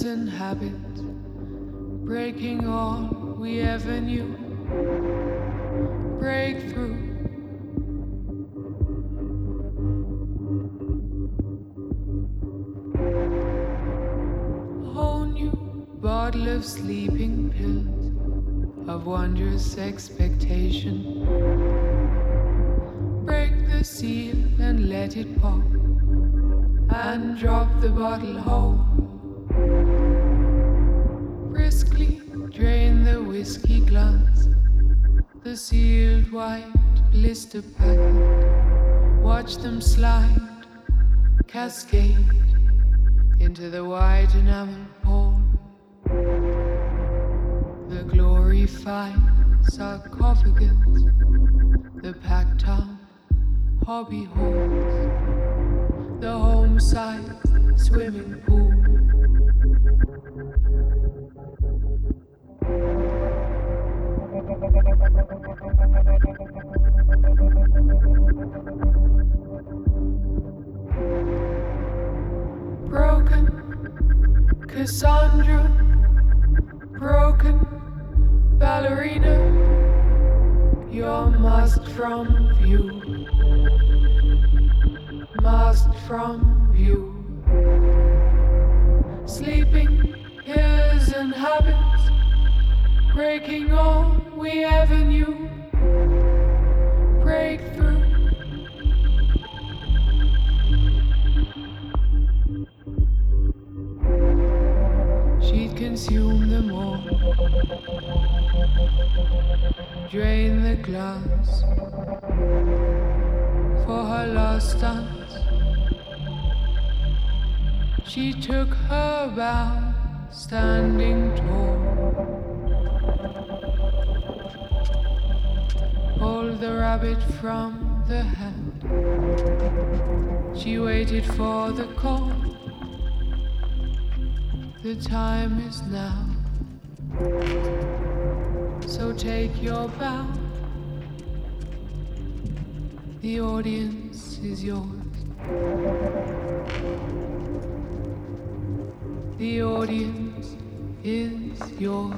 Pills and habits, breaking all we ever knew. Breakthrough. Whole new bottle of sleeping pills of wondrous expectation. Break the seal and let it pop and drop the bottle home. Watch them slide, cascade into the white enamel pool. The glorified sarcophagus, the packed up hobby horse the home side swimming pool. Broken Cassandra, broken ballerina, you're masked from view masked from view. Sleeping hills and habits, breaking all we ever knew. Consume them all, drain the glass for her last dance. She took her bow, standing tall. Pulled the rabbit from the hat. She waited for the call. The time is now. So take your bow. The audience is yours. The audience is yours.